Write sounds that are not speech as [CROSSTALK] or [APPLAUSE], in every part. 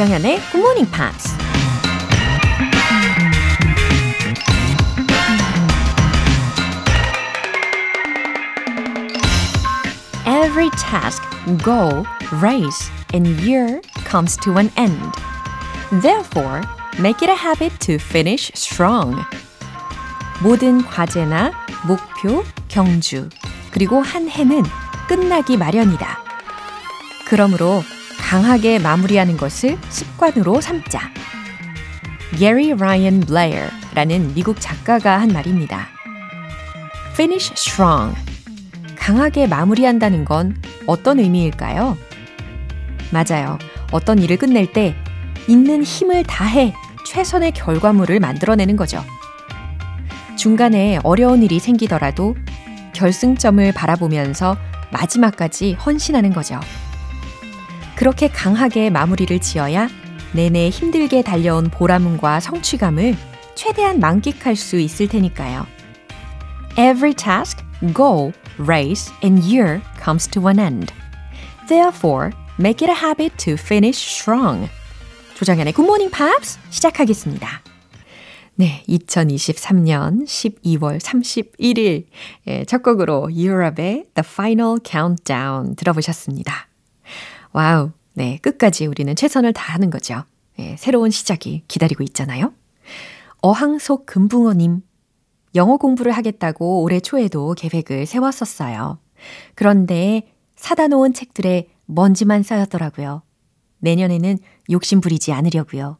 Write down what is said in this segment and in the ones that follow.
조정현의 Good Morning Pops. Every task, goal, race, and year comes to an end. Therefore, make it a habit to finish strong. 모든 과제나 목표, 경주, 그리고 한 해는 끝나기 마련이다. 그러므로 강하게 마무리하는 것을 습관으로 삼자. Gary Ryan Blair라는 미국 작가가 한 말입니다. Finish strong. 강하게 마무리한다는 건 어떤 의미일까요? 맞아요. 어떤 일을 끝낼 때 있는 힘을 다해 최선의 결과물을 만들어내는 거죠. 중간에 어려운 일이 생기더라도 결승점을 바라보면서 마지막까지 헌신하는 거죠. 그렇게 강하게 마무리를 지어야 내내 힘들게 달려온 보람과 성취감을 최대한 만끽할 수 있을 테니까요. Every task, goal, race, and year comes to an end. Therefore, make it a habit to finish strong. 조장현의 Morning Pops 시작하겠습니다. 네, 2023년 12월 31일 예, 첫 곡으로 유럽의 The Final Countdown 들어보셨습니다. 와우, 네, 끝까지 우리는 최선을 다하는 거죠. 예, 새로운 시작이 기다리고 있잖아요. 어항속 금붕어님, 영어 공부를 하겠다고 올해 초에도 계획을 세웠었어요. 그런데 사다 놓은 책들에 먼지만 쌓였더라고요. 내년에는 욕심 부리지 않으려고요.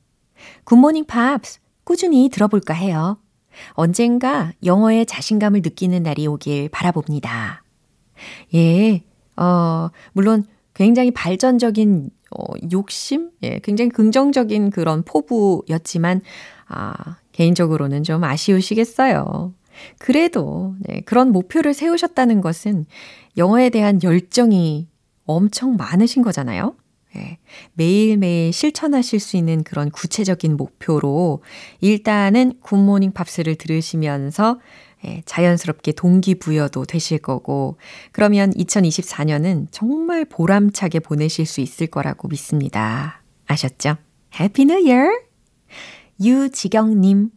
굿모닝 팝스 꾸준히 들어볼까 해요. 언젠가 영어에 자신감을 느끼는 날이 오길 바라봅니다. 예, 어, 물론 굉장히 발전적인 어, 욕심? 예, 굉장히 긍정적인 그런 포부였지만, 아, 개인적으로는 좀 아쉬우시겠어요. 그래도, 네, 그런 목표를 세우셨다는 것은 영어에 대한 열정이 엄청 많으신 거잖아요. 예, 매일매일 실천하실 수 있는 그런 구체적인 목표로 일단은 굿모닝 팝스를 들으시면서 예, 자연스럽게 동기부여도 되실 거고, 그러면 2024년은 정말 보람차게 보내실 수 있을 거라고 믿습니다. 아셨죠? Happy New Year! 유지경님.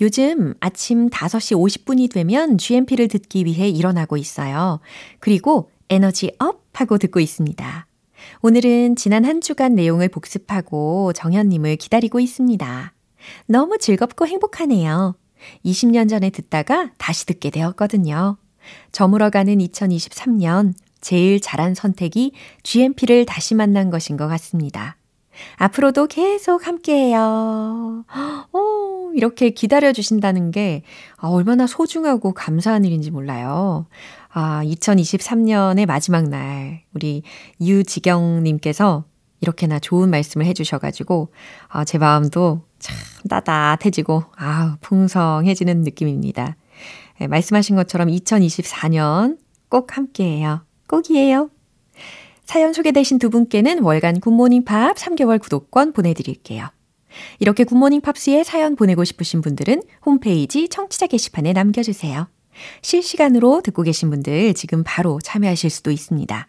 요즘 아침 5시 50분이 되면 GMP를 듣기 위해 일어나고 있어요. 그리고 에너지 up 하고 듣고 있습니다. 오늘은 지난 한 주간 내용을 복습하고 정현님을 기다리고 있습니다. 너무 즐겁고 행복하네요. 20년 전에 듣다가 다시 듣게 되었거든요. 저물어가는 2023년 제일 잘한 선택이 GMP를 다시 만난 것인 것 같습니다. 앞으로도 계속 함께해요. 오, 이렇게 기다려주신다는 게 얼마나 소중하고 감사한 일인지 몰라요. 아, 2023년의 마지막 날, 우리 유지경님께서 이렇게나 좋은 말씀을 해주셔가지고, 아, 제 마음도 참 따뜻해지고, 아 풍성해지는 느낌입니다. 네, 말씀하신 것처럼 2024년 꼭 함께해요. 꼭이에요. 사연 소개되신 두 분께는 월간 굿모닝 팝 3개월 구독권 보내드릴게요. 이렇게 굿모닝 팝스에 사연 보내고 싶으신 분들은 홈페이지 청취자 게시판에 남겨주세요. 실시간으로 듣고 계신 분들 지금 바로 참여하실 수도 있습니다.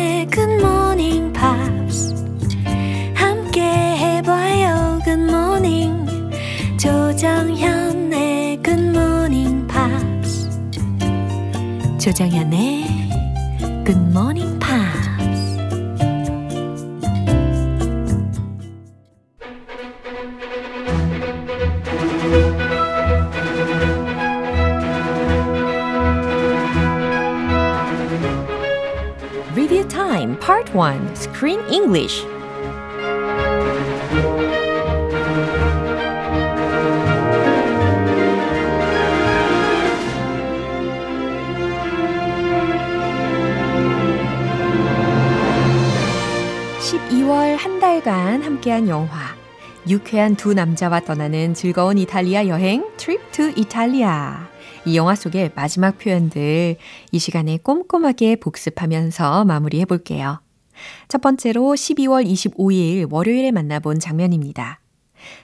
조정현의 굿모닝 팝스 Review Time Part 1 Screen English 함께한 영화 유쾌한 두 남자와 떠나는 즐거운 이탈리아 여행 트립 투 이탈리아. 이 영화 속의 마지막 표현들 이 시간에 꼼꼼하게 복습하면서 마무리해 볼게요. 첫 번째로 12월 25일 월요일에 만나본 장면입니다.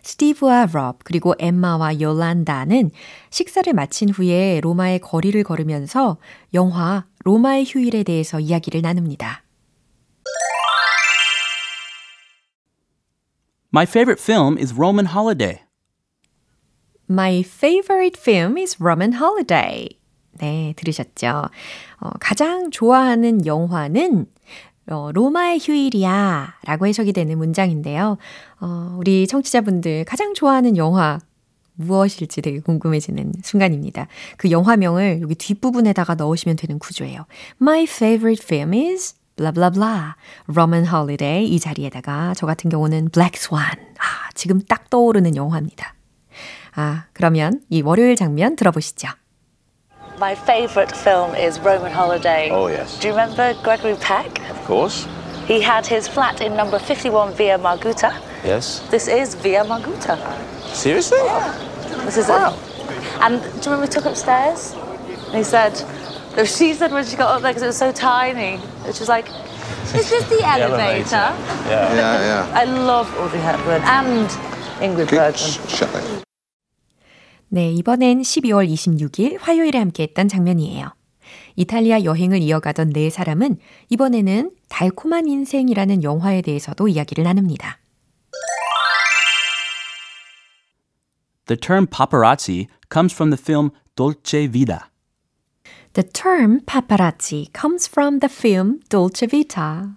스티브와 럽 그리고 엠마와 요란다는 식사를 마친 후에 로마의 거리를 걸으면서 영화 로마의 휴일에 대해서 이야기를 나눕니다. My favorite film is Roman Holiday. My favorite film is Roman Holiday. 네, 들으셨죠? 어, 가장 좋아하는 영화는 어, 로마의 휴일이야 라고 해석이 되는 문장인데요. 어, 우리 청취자분들 가장 좋아하는 영화 무엇일지 되게 궁금해지는 순간입니다. 그 영화명을 여기 뒷부분에다가 넣으시면 되는 구조예요. My favorite film is blah blah blah. Roman Holiday 이 자리에다가 저 같은 경우는 Black Swan. 아, 지금 딱 떠오르는 영화입니다. 아, 그러면 이 월요일 장면 들어보시죠. My favourite film is Roman Holiday. Oh, yes. Do you remember Gregory Peck? Of course. He had his flat in number 51 Via Margutta. Yes. This is Via Margutta. Seriously? This is Wow. it. And do you remember we took upstairs? And he said, no, she said when she got up there because it was so tiny, and she was like, is this the elevator? Yeah. Yeah, yeah. I love Audrey Hepburn and Ingrid Good. Bergman. Sh- shut it. 네, 이번엔 12월 26일 화요일에 함께했던 장면이에요. 이탈리아 여행을 이어가던 네 사람은 이번에는 달콤한 인생이라는 영화에 대해서도 이야기를 나눕니다. The term paparazzi comes from the film Dolce Vita. The term paparazzi comes from the film Dolce Vita.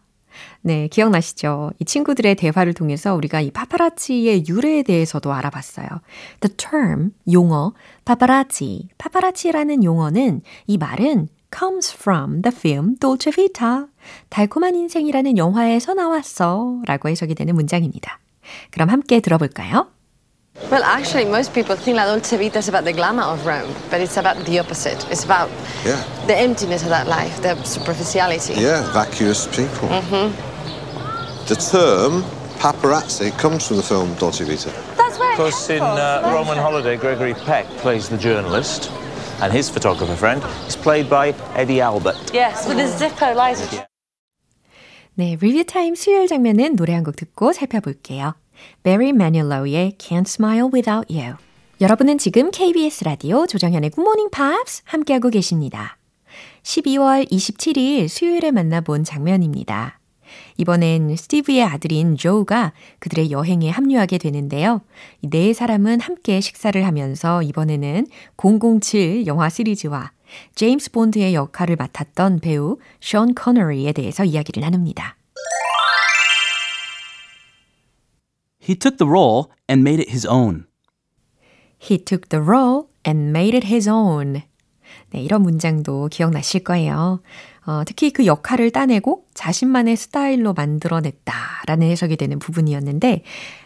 네, 기억나시죠? 이 친구들의 대화를 통해서 우리가 이 파파라치의 유래에 대해서도 알아봤어요. The term, 용어, paparazzi, paparazzi라는 용어는 이 말은 comes from the film Dolce Vita. 달콤한 인생이라는 영화에서 나왔어. 라고 해석이 되는 문장입니다. 그럼 함께 들어볼까요? Well, actually, most people think La Dolce Vita is about the glamour of Rome, but it's about the opposite. It's about Yeah. the emptiness of that life, the superficiality. Yeah, vacuous people. The term paparazzi comes from the film Dolce Vita. That's where Of course, in uh, Roman Holiday, Gregory Peck plays the journalist, and his photographer friend is played by Eddie Albert. Yes, with his Zippo lighter. 네, 리뷰 타임 수요일 장면은 노래 한 곡 듣고 살펴볼게요. Barry Manilow의 Can't Smile Without You. 여러분은 지금 KBS 라디오 조정현의 Good Morning Pops 함께하고 계십니다. 12월 27일 수요일에 만나본 장면입니다. 이번엔 스티브의 아들인 조우가 그들의 여행에 합류하게 되는데요. 이네 사람은 함께 식사를 하면서 이번에는 007 영화 시리즈와 제임스 본드의 역할을 맡았던 배우 션 커너리에 대해서 이야기를 나눕니다. He took the role and made it his own. He took the role and made it his own. 네, 이런 문장도 기억나실 거예요. 어, 특히 그 역할을 따내고 자신만의 스타일로 만들어냈다라는 해석이 되는 부분이었는데,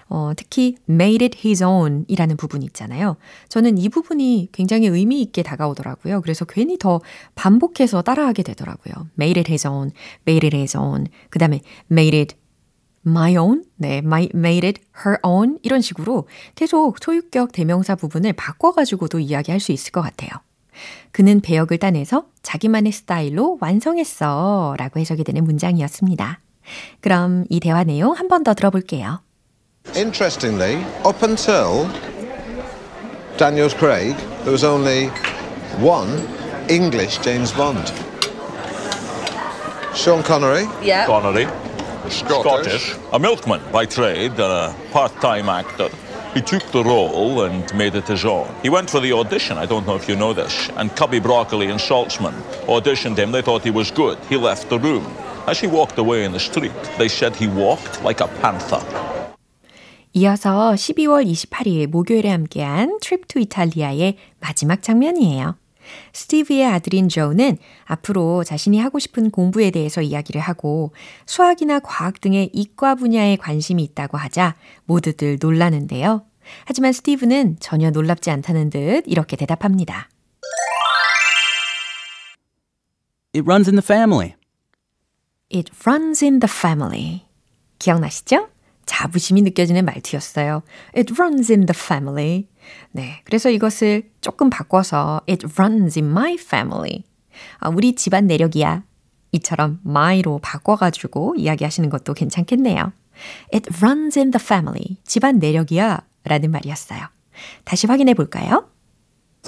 어, 특히 made it his own 이라는 부분이 있잖아요. 저는 이 부분이 굉장히 의미 있게 다가오더라고요. 그래서 괜히 더 반복해서 따라하게 되더라고요. made it his own, made it his own. 그 다음에 made it my own, 네, my, made it her own 이런 식으로 계속 소유격 대명사 부분을 바꿔가지고도 이야기할 수 있을 것 같아요. 그는 배역을 따내서 자기만의 스타일로 완성했어 라고 해석이 되는 문장이었습니다. 그럼 이 대화 내용 한 번 더 들어볼게요. Interestingly, up until Daniel Craig, there was only one English James Bond. Sean Connery, Yeah. Connery, Scottish. a milkman by trade and a part-time actor. He took the role and made it his own. He went for the audition, I don't know if you know this, and Cubby Broccoli and Saltzman auditioned him. They thought he was good. He left the room. As he walked away in the street, they said he walked like a panther. 이어서 12월 28일 목요일에 함께한 트립 투 이탈리아의 마지막 장면이에요. 스티브의 아들인 조는 앞으로 자신이 하고 싶은 공부에 대해서 이야기를 하고 수학이나 과학 등의 이과 분야에 관심이 있다고 하자 모두들 놀라는데요. 하지만 스티브는 전혀 놀랍지 않다는 듯 이렇게 대답합니다. It runs in the family. It runs in the family. 기억나시죠? 자부심이 느껴지는 말투였어요. It runs in the family. 네. 그래서 이것을 조금 바꿔서 It runs in my family. 아, 우리 집안 내력이야. 이처럼 my로 바꿔가지고 이야기하시는 것도 괜찮겠네요. It runs in the family. 집안 내력이야. 라는 말이었어요. 다시 확인해 볼까요?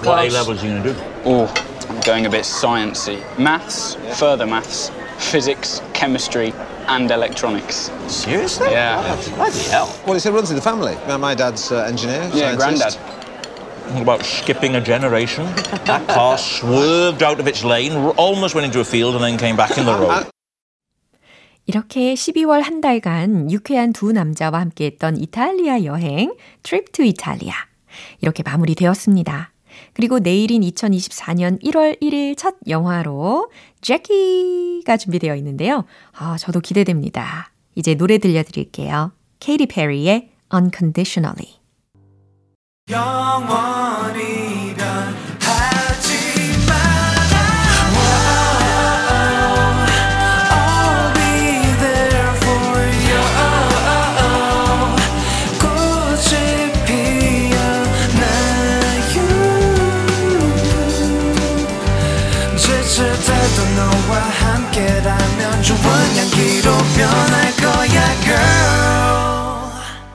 What A levels are you going to do? Oh, I'm going a bit sciencey. Maths, further maths, physics, chemistry, and electronics. Seriously? Yeah. Bloody hell. Well, it's, it runs in the family. My- My dad's uh, engineer. Yeah, scientist. granddad. What about skipping a generation? That car swerved out of its lane, r- almost went into a field, and then came back in the road. 이렇게 12월 한 달간 유쾌한 두 남자와 함께했던 이탈리아 여행 Trip to Italia 이렇게 마무리되었습니다. 그리고 내일인 2024년 1월 1일 첫 영화로 제키가 준비되어 있는데요. 아, 저도 기대됩니다. 이제 노래 들려드릴게요. 케이티 페리의 Unconditionally.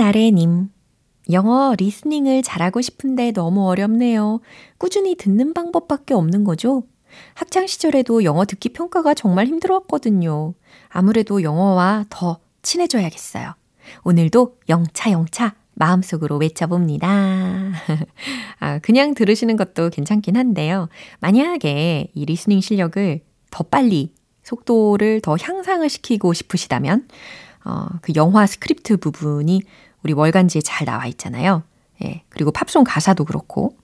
나래님. 영어 listening을 잘하고 싶은데 너무 어렵네요. 꾸준히 듣는 방법밖에 없는 거죠? 학창 시절에도 영어 듣기 평가가 정말 힘들었거든요. 아무래도 영어와 더 친해져야겠어요. 오늘도 영차 영차 마음속으로 외쳐봅니다. [LAUGHS] 아, 그냥 들으시는 것도 괜찮긴 한데요. 만약에 이 listening 실력을 더 빨리 속도를 더 향상을 시키고 싶으시다면 어, 그 영화 스크립트 부분이 우리 월간지에 잘 나와 있잖아요. 예. 그리고 팝송 가사도 그렇고.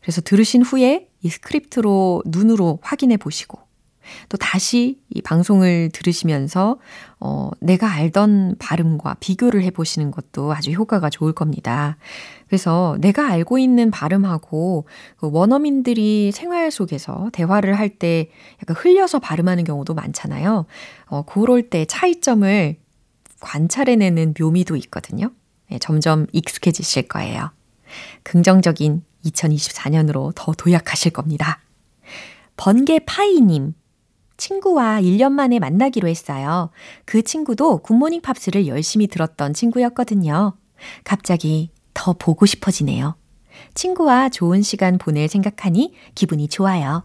그래서 들으신 후에 이 스크립트로 눈으로 확인해 보시고 또 다시 이 방송을 들으시면서 어, 내가 알던 발음과 비교를 해 보시는 것도 아주 효과가 좋을 겁니다. 그래서 내가 알고 있는 발음하고 그 원어민들이 생활 속에서 대화를 할 때 약간 흘려서 발음하는 경우도 많잖아요. 어, 그럴 때 차이점을 관찰해내는 묘미도 있거든요. 예, 점점 익숙해지실 거예요. 긍정적인 2024년으로 더 도약하실 겁니다. 번개 파이님. 친구와 1년 만에 만나기로 했어요. 그 친구도 굿모닝 팝스를 열심히 들었던 친구였거든요. 갑자기 더 보고 싶어지네요. 친구와 좋은 시간 보낼 생각하니 기분이 좋아요.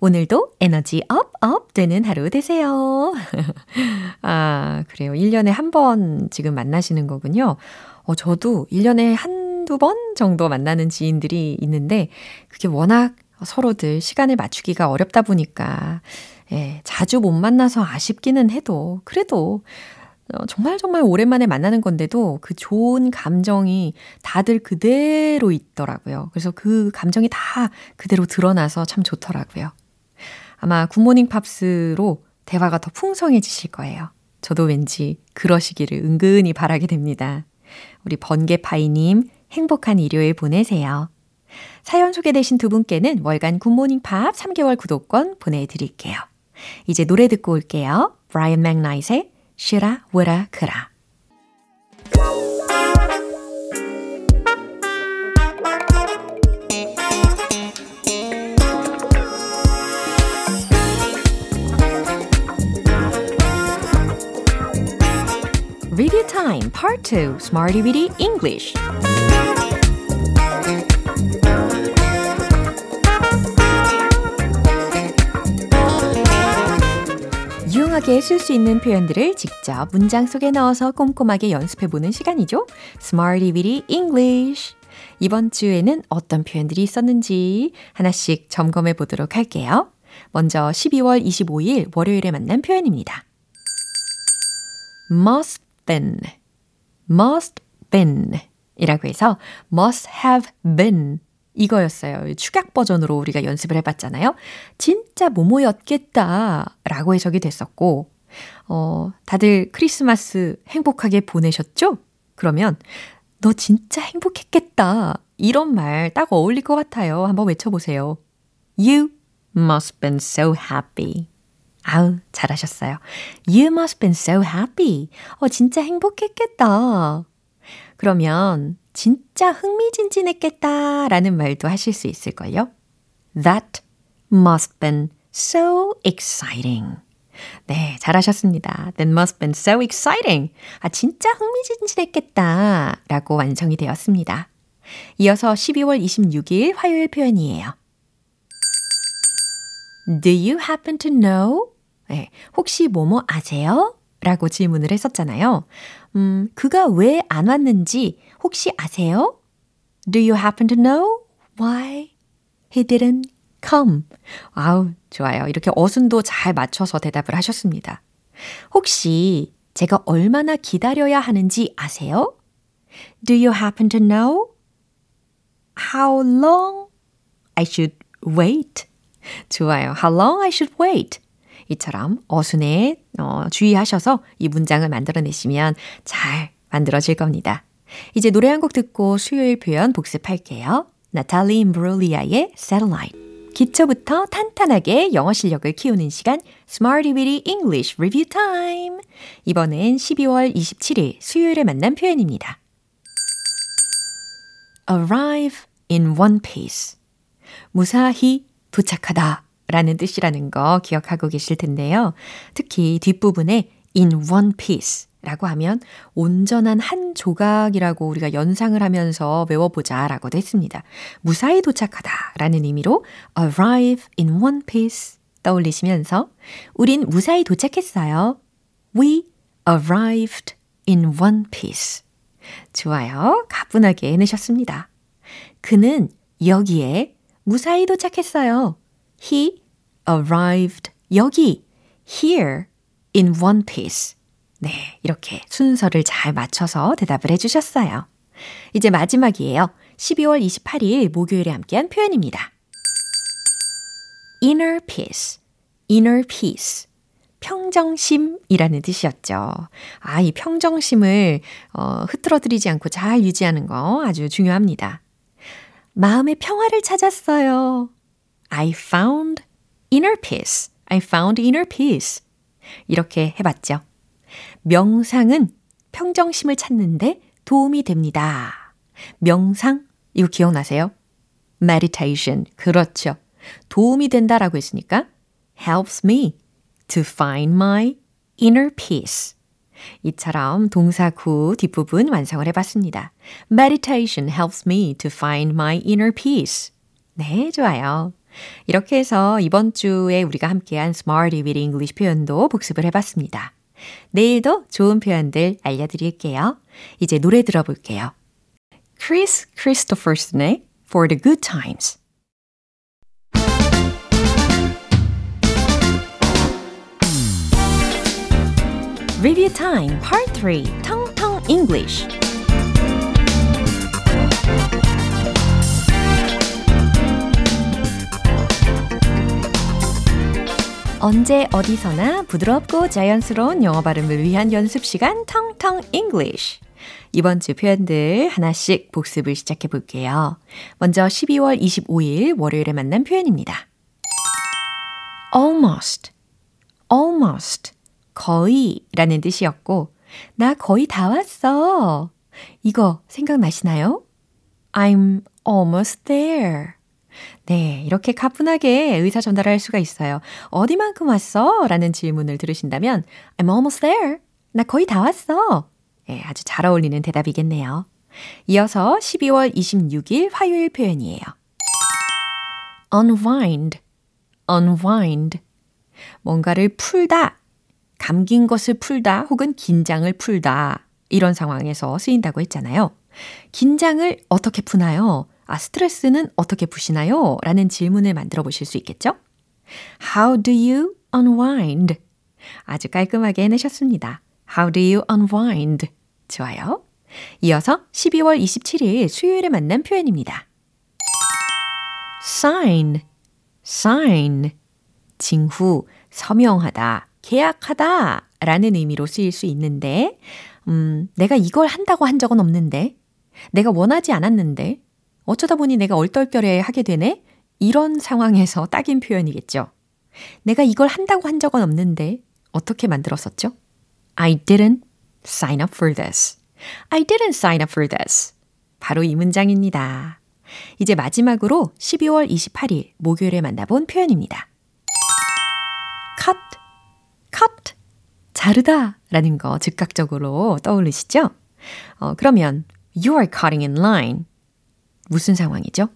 오늘도 에너지 up, up 되는 하루 되세요. [LAUGHS] 아, 그래요. 1년에 한 번 지금 만나시는 거군요. 어, 저도 1년에 한두 번 정도 만나는 지인들이 있는데, 그게 워낙 서로들 시간을 맞추기가 어렵다 보니까, 예, 자주 못 만나서 아쉽기는 해도, 그래도, 어, 정말 정말 오랜만에 만나는 건데도 그 좋은 감정이 다들 그대로 있더라고요. 그래서 그 감정이 다 그대로 드러나서 참 좋더라고요. 아마 굿모닝 팝스로 대화가 더 풍성해지실 거예요. 저도 왠지 그러시기를 은근히 바라게 됩니다. 우리 번개파이님 행복한 일요일 보내세요. 사연 소개되신 두 분께는 월간 굿모닝 팝 3개월 구독권 보내드릴게요. 이제 노래 듣고 올게요. 브라이언 맥나잇의 쉬라 워 Review Time Part 2 Smarty Weedy English 유용하게 쓸 수 있는 표현들을 직접 문장 속에 넣어서 꼼꼼하게 연습해 보는 시간이죠. Smarty Weedy English. 이번 주에는 어떤 표현들이 있었는지 하나씩 점검해 보도록 할게요. 먼저 12월 25일 월요일에 만난 표현입니다. must been, must been 이라고 해서 must have been 이거였어요. 축약 버전으로 우리가 연습을 해봤잖아요. 진짜 뭐뭐였겠다 라고 해석이 됐었고, 어, 다들 크리스마스 행복하게 보내셨죠? 그러면 너 진짜 행복했겠다. 이런 말 딱 어울릴 것 같아요. 한번 외쳐보세요. You must been so happy. 아우, 잘하셨어요. You must been so happy. 어, 진짜 행복했겠다. 그러면 진짜 흥미진진했겠다 라는 말도 하실 수 있을걸요? That must been so exciting. 네, 잘하셨습니다. That must been so exciting. 아, 진짜 흥미진진했겠다 라고 완성이 되었습니다. 이어서 12월 26일 화요일 표현이에요. Do you happen to know? 네, 혹시 뭐뭐 아세요? 라고 질문을 했었잖아요. 음, 그가 왜 안 왔는지 혹시 아세요? Do you happen to know why he didn't come? 아우, 좋아요. 이렇게 어순도 잘 맞춰서 대답을 하셨습니다. 혹시 제가 얼마나 기다려야 하는지 아세요? Do you happen to know how long I should wait? 좋아요. How long I should wait? 이처럼 어순에 어, 주의하셔서 이 문장을 만들어내시면 잘 만들어질 겁니다. 이제 노래 한 곡 듣고 수요일 표현 복습할게요. 나탈리 임브롤리아의 Satellite. 기초부터 탄탄하게 영어 실력을 키우는 시간 Smarty Weedy English Review Time. 이번엔 12월 27일 수요일에 만난 표현입니다. arrive in one piece. 무사히 도착하다 라는 뜻이라는 거 기억하고 계실 텐데요. 특히 뒷부분에 in one piece 라고 하면 온전한 한 조각이라고 우리가 연상을 하면서 외워보자 라고도 했습니다. 무사히 도착하다 라는 의미로 arrive in one piece 떠올리시면서 우린 무사히 도착했어요. We arrived in one piece. 좋아요. 가뿐하게 해내셨습니다. 그는 여기에 무사히 도착했어요. He arrived 여기 here in one piece. 네, 이렇게 순서를 잘 맞춰서 대답을 해주셨어요. 이제 마지막이에요. 12월 28일 목요일에 함께한 표현입니다. inner peace, inner peace. 평정심이라는 뜻이었죠. 아, 이 평정심을 어, 흐트러뜨리지 않고 잘 유지하는 거 아주 중요합니다. 마음의 평화를 찾았어요. I found inner peace. I found inner peace. 이렇게 해봤죠. 명상은 평정심을 찾는데 도움이 됩니다. 명상, 이거 기억나세요? meditation. 그렇죠. 도움이 된다라고 했으니까 helps me to find my inner peace. 이처럼 동사 구 뒷부분 완성을 해봤습니다. Meditation helps me to find my inner peace. 네, 좋아요. 이렇게 해서 이번 주에 우리가 함께한 Smarty with English 표현도 복습을 해봤습니다. 내일도 좋은 표현들 알려드릴게요. 이제 노래 들어볼게요. Chris Christopherson의 For the Good Times. Review Time Part 3 텅텅 English 언제 어디서나 부드럽고 자연스러운 영어 발음을 위한 연습 시간 텅텅 English. 이번 주 표현들 하나씩 복습을 시작해 볼게요. 먼저 12월 25일 월요일에 만난 표현입니다. almost, almost, 거의 라는 뜻이었고, 나 거의 다 왔어. 이거 생각나시나요? I'm almost there. 네, 이렇게 가뿐하게 의사 전달할 수가 있어요. 어디만큼 왔어? 라는 질문을 들으신다면 I'm almost there. 나 거의 다 왔어. 네, 아주 잘 어울리는 대답이겠네요. 이어서 12월 26일 화요일 표현이에요. unwind, unwind. 뭔가를 풀다, 감긴 것을 풀다 혹은 긴장을 풀다. 이런 상황에서 쓰인다고 했잖아요. 긴장을 어떻게 푸나요? 아, 스트레스는 어떻게 푸시나요? 라는 질문을 만들어 보실 수 있겠죠? How do you unwind? 아주 깔끔하게 해내셨습니다. How do you unwind? 좋아요. 이어서 12월 27일 수요일에 만난 표현입니다. sign, sign. 징후, 서명하다, 계약하다 라는 의미로 쓰일 수 있는데, 음, 내가 이걸 한다고 한 적은 없는데, 내가 원하지 않았는데, 어쩌다 보니 내가 얼떨결에 하게 되네? 이런 상황에서 [LAUGHS] 딱인 표현이겠죠. 내가 이걸 한다고 한 적은 없는데, 어떻게 만들었었죠? I didn't sign up for this. I didn't sign up for this. 바로 이 문장입니다. 이제 마지막으로 12월 28일 목요일에 만나본 표현입니다. cut, cut, 자르다 라는 거 즉각적으로 떠오르시죠? 어, 그러면 you are cutting in line. 무슨 상황이죠?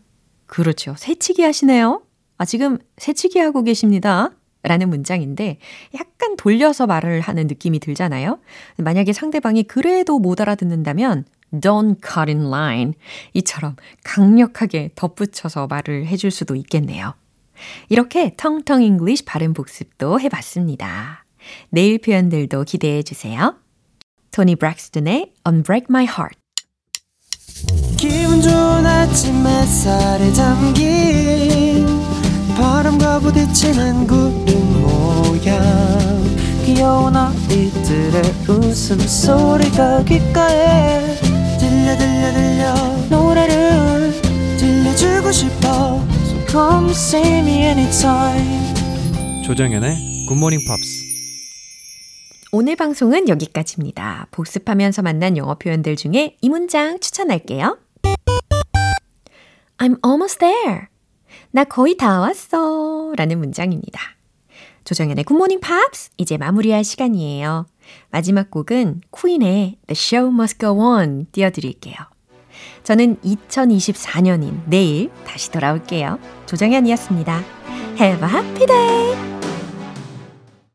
그렇죠. 새치기 하시네요. 아, 지금 새치기 하고 계십니다. 라는 문장인데 약간 돌려서 말을 하는 느낌이 들잖아요. 만약에 상대방이 그래도 못 알아듣는다면 don't cut in line 이처럼 강력하게 덧붙여서 말을 해줄 수도 있겠네요. 이렇게 텅텅 English 발음 복습도 해봤습니다. 내일 표현들도 기대해 주세요. 토니 브렉스턴의 Unbreak My Heart. 기분 좋은 아침 햇살에 담긴 바람과 부딪히는 구름 모양. 귀여운 아이들의 웃음소리가 귓가에 들려 들려 들려. 노래를 들려주고 싶어. So come see me anytime. 조정연의 굿모닝 팝스 오늘 방송은 여기까지입니다. 복습하면서 만난 영어 표현들 중에 이 문장 추천할게요. I'm almost there. 나 거의 다 왔어. 라는 문장입니다. 조정연의 굿모닝 팝스 이제 마무리할 시간이에요. 마지막 곡은 퀸의 The Show Must Go On 띄워드릴게요. 저는 2024년인 내일 다시 돌아올게요. 조정연이었습니다. Have a happy day!